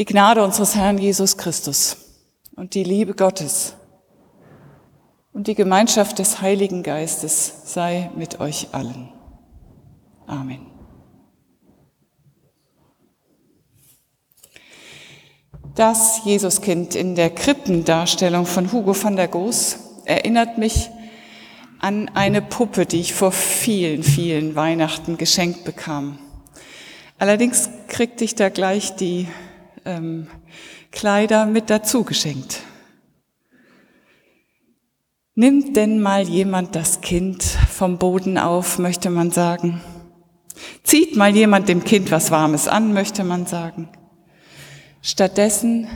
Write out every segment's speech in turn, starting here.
Die Gnade unseres Herrn Jesus Christus und die Liebe Gottes und die Gemeinschaft des Heiligen Geistes sei mit euch allen. Amen. Das Jesuskind in der Krippendarstellung von Hugo van der Goes erinnert mich an eine Puppe, die ich vor vielen, vielen Weihnachten geschenkt bekam. Allerdings kriegte ich da gleich die ähm, Kleider mit dazu geschenkt. Nimmt denn mal jemand das Kind vom Boden auf, möchte man sagen. Zieht mal jemand dem Kind was Warmes an, möchte man sagen. Stattdessen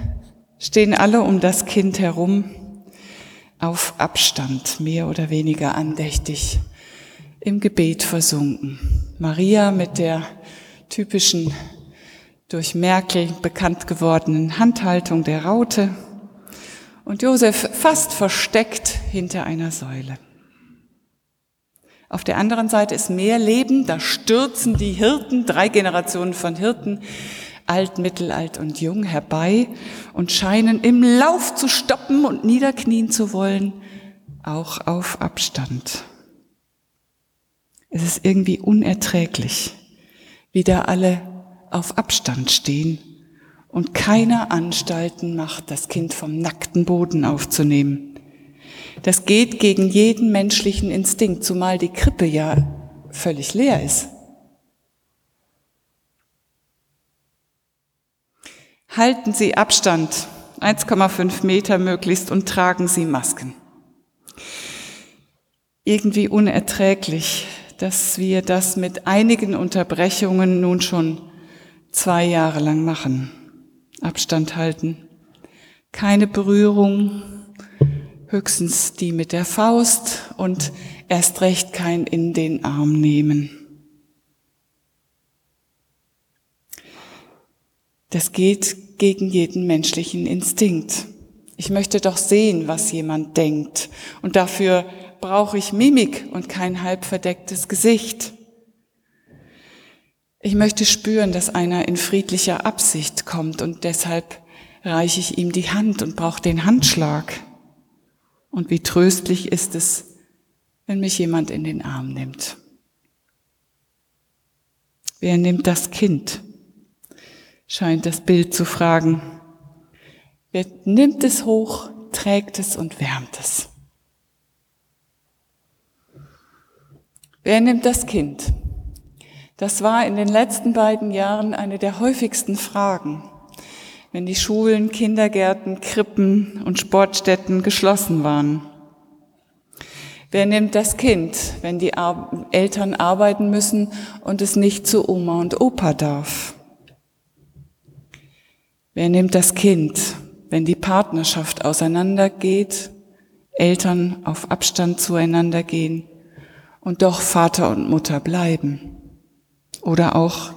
stehen alle um das Kind herum auf Abstand, mehr oder weniger andächtig, im Gebet versunken. Maria mit der typischen durch Merkel bekannt gewordenen Handhaltung der Raute und Josef fast versteckt hinter einer Säule. Auf der anderen Seite ist mehr Leben, da stürzen die Hirten, drei Generationen von Hirten, alt, mittelalt und jung herbei und scheinen im Lauf zu stoppen und niederknien zu wollen, auch auf Abstand. Es ist irgendwie unerträglich, wie da alle auf Abstand stehen und keiner Anstalten macht, das Kind vom nackten Boden aufzunehmen. Das geht gegen jeden menschlichen Instinkt, zumal die Krippe ja völlig leer ist. Halten Sie Abstand, 1,5 Meter möglichst, und tragen Sie Masken. Irgendwie unerträglich, dass wir das mit einigen Unterbrechungen nun schon zwei Jahre lang machen. Abstand halten, keine Berührung, höchstens die mit der Faust und erst recht kein in den Arm nehmen. Das geht gegen jeden menschlichen Instinkt. Ich möchte doch sehen, was jemand denkt. Und dafür brauche ich Mimik und kein halb verdecktes Gesicht. Ich möchte spüren, dass einer in friedlicher Absicht kommt und deshalb reiche ich ihm die Hand und brauche den Handschlag. Und wie tröstlich ist es, wenn mich jemand in den Arm nimmt. Wer nimmt das Kind? scheint das Bild zu fragen. Wer nimmt es hoch, trägt es und wärmt es? Wer nimmt das Kind? Das war in den letzten beiden Jahren eine der häufigsten Fragen, wenn die Schulen, Kindergärten, Krippen und Sportstätten geschlossen waren. Wer nimmt das Kind, wenn die Eltern arbeiten müssen und es nicht zu Oma und Opa darf? Wer nimmt das Kind, wenn die Partnerschaft auseinandergeht, Eltern auf Abstand zueinander gehen und doch Vater und Mutter bleiben? Oder auch,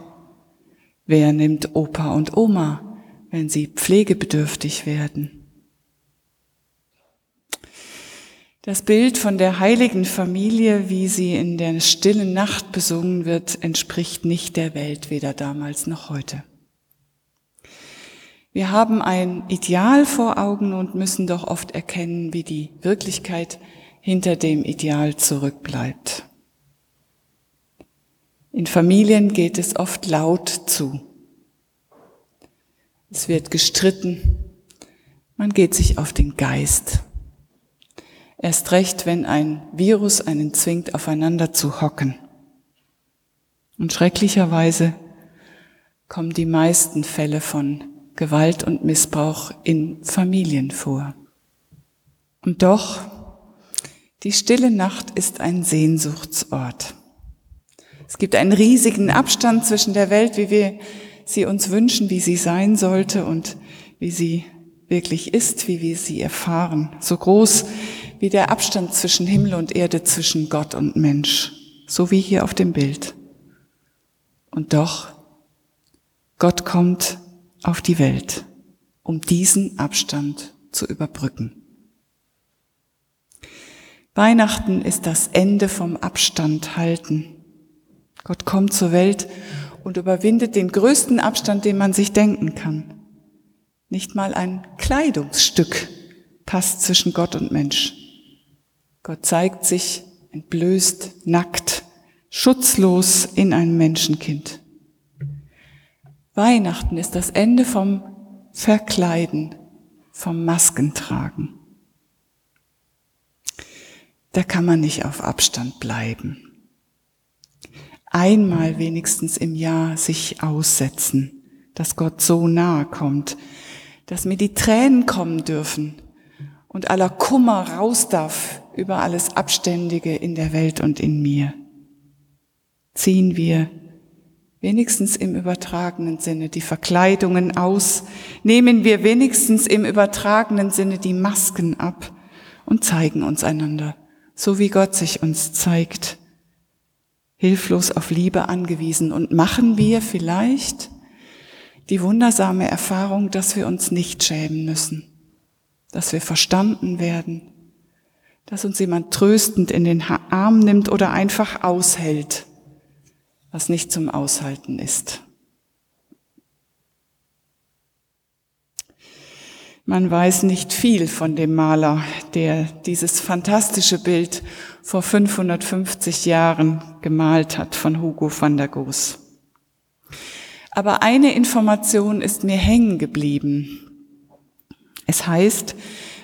wer nimmt Opa und Oma, wenn sie pflegebedürftig werden? Das Bild von der heiligen Familie, wie sie in der stillen Nacht besungen wird, entspricht nicht der Welt, weder damals noch heute. Wir haben ein Ideal vor Augen und müssen doch oft erkennen, wie die Wirklichkeit hinter dem Ideal zurückbleibt. In Familien geht es oft laut zu. Es wird gestritten. Man geht sich auf den Geist. Erst recht, wenn ein Virus einen zwingt, aufeinander zu hocken. Und schrecklicherweise kommen die meisten Fälle von Gewalt und Missbrauch in Familien vor. Und doch, die stille Nacht ist ein Sehnsuchtsort. Es gibt einen riesigen Abstand zwischen der Welt, wie wir sie uns wünschen, wie sie sein sollte und wie sie wirklich ist, wie wir sie erfahren. So groß wie der Abstand zwischen Himmel und Erde, zwischen Gott und Mensch. So wie hier auf dem Bild. Und doch, Gott kommt auf die Welt, um diesen Abstand zu überbrücken. Weihnachten ist das Ende vom Abstand halten. Gott kommt zur Welt und überwindet den größten Abstand, den man sich denken kann. Nicht mal ein Kleidungsstück passt zwischen Gott und Mensch. Gott zeigt sich entblößt, nackt, schutzlos in einem Menschenkind. Weihnachten ist das Ende vom Verkleiden, vom Maskentragen. Da kann man nicht auf Abstand bleiben. Einmal wenigstens im Jahr sich aussetzen, dass Gott so nahe kommt, dass mir die Tränen kommen dürfen und aller Kummer raus darf über alles Abständige in der Welt und in mir. Ziehen wir wenigstens im übertragenen Sinne die Verkleidungen aus, nehmen wir wenigstens im übertragenen Sinne die Masken ab und zeigen uns einander, so wie Gott sich uns zeigt, hilflos auf Liebe angewiesen und machen wir vielleicht die wundersame Erfahrung, dass wir uns nicht schämen müssen, dass wir verstanden werden, dass uns jemand tröstend in den Arm nimmt oder einfach aushält, was nicht zum Aushalten ist. Man weiß nicht viel von dem Maler, der dieses fantastische Bild vor 550 Jahren gemalt hat von Hugo van der Goes. Aber eine Information ist mir hängen geblieben. Es heißt,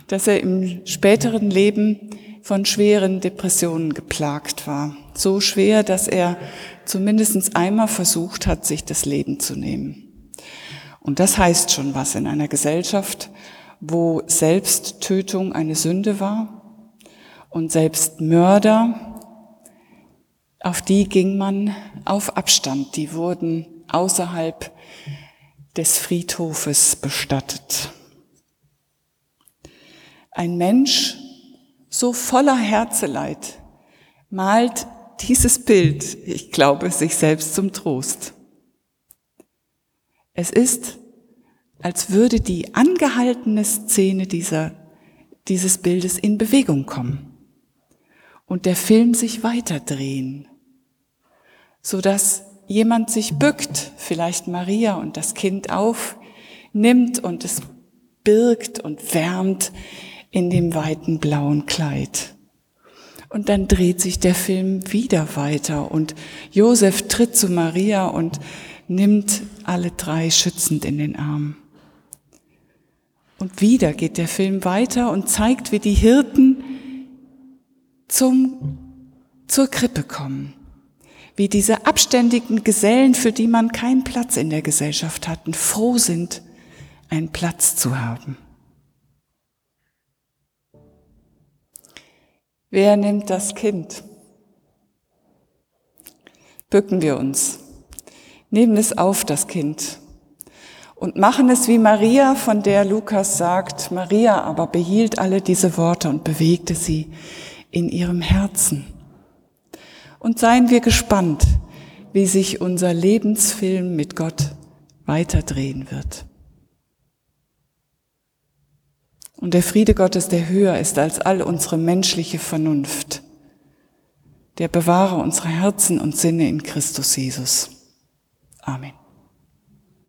dass er im späteren Leben von schweren Depressionen geplagt war. So schwer, dass er zumindest einmal versucht hat, sich das Leben zu nehmen. Und das heißt schon was in einer Gesellschaft, wo Selbsttötung eine Sünde war und Selbstmörder, auf die ging man auf Abstand. Die wurden außerhalb des Friedhofes bestattet. Ein Mensch so voller Herzeleid malt dieses Bild, ich glaube, sich selbst zum Trost. Es ist, als würde die angehaltene Szene dieser, dieses Bildes in Bewegung kommen und der Film sich weiterdrehen, so dass jemand sich bückt, vielleicht Maria und das Kind aufnimmt und es birgt und wärmt in dem weiten blauen Kleid. Und dann dreht sich der Film wieder weiter und Josef tritt zu Maria und nimmt alle drei schützend in den Arm. Und wieder geht der Film weiter und zeigt, wie die Hirten zum, zur Krippe kommen wie diese abständigen Gesellen, für die man keinen Platz in der Gesellschaft hatten, froh sind, einen Platz zu haben. Wer nimmt das Kind? Bücken wir uns, nehmen es auf, das Kind, und machen es wie Maria, von der Lukas sagt, Maria aber behielt alle diese Worte und bewegte sie in ihrem Herzen. Und seien wir gespannt, wie sich unser Lebensfilm mit Gott weiterdrehen wird. Und der Friede Gottes, der höher ist als all unsere menschliche Vernunft, der bewahre unsere Herzen und Sinne in Christus Jesus. Amen.